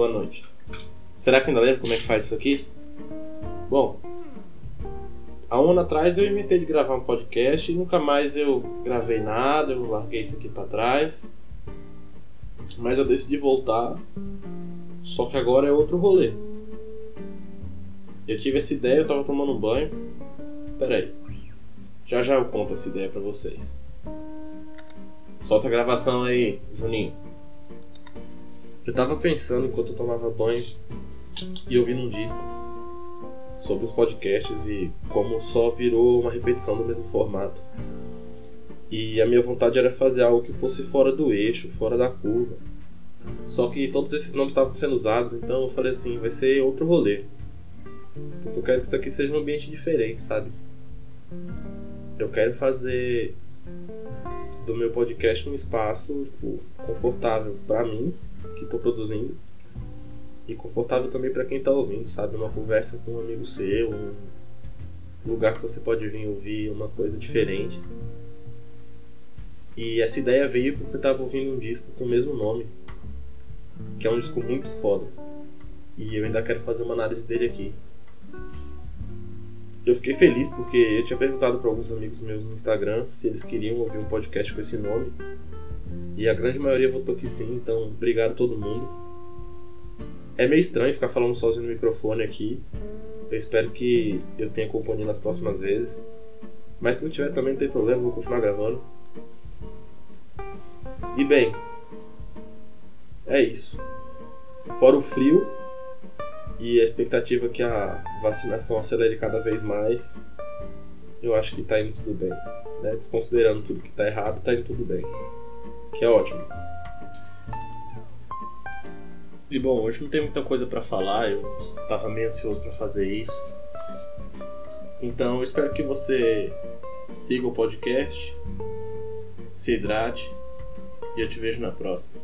Boa noite. Será que ainda lembra como é que faz isso aqui? Bom, há um ano atrás eu inventei de gravar um podcast e nunca mais eu gravei nada, eu larguei isso aqui para trás. Mas eu decidi voltar, só que agora é outro rolê. Eu tive essa ideia, eu tava tomando um banho. Pera aí. Já já eu conto essa ideia para vocês. Solta a gravação aí, Juninho. Eu tava pensando enquanto eu tomava banho e ouvindo um disco sobre os podcasts e como só virou uma repetição do mesmo formato. E a minha vontade era fazer algo que fosse fora do eixo, fora da curva. Só que todos esses nomes estavam sendo usados, então eu falei assim, vai ser outro rolê. Porque eu quero que isso aqui seja um ambiente diferente, sabe? Eu quero fazer do meu podcast um espaço tipo, confortável para mim, que estou produzindo, e confortável também para quem está ouvindo, sabe? Uma conversa com um amigo seu, um lugar que você pode vir ouvir uma coisa diferente. E essa ideia veio porque eu estava ouvindo um disco com o mesmo nome, que é um disco muito foda. E eu ainda quero fazer uma análise dele aqui. Eu fiquei feliz porque eu tinha perguntado para alguns amigos meus no Instagram se eles queriam ouvir um podcast com esse nome. E a grande maioria votou que sim, então obrigado a todo mundo. É meio estranho ficar falando sozinho no microfone aqui. Eu espero que eu tenha companhia nas próximas vezes. Mas se não tiver também não tem problema, vou continuar gravando. E bem, é isso. Fora o frio, e a expectativa que a vacinação acelere cada vez mais, eu acho que está indo tudo bem. Né? Desconsiderando tudo que está errado, está indo tudo bem. Que é ótimo. E bom, hoje não tem muita coisa para falar, eu estava meio ansioso para fazer isso. Então eu espero que você siga o podcast, se hidrate e eu te vejo na próxima.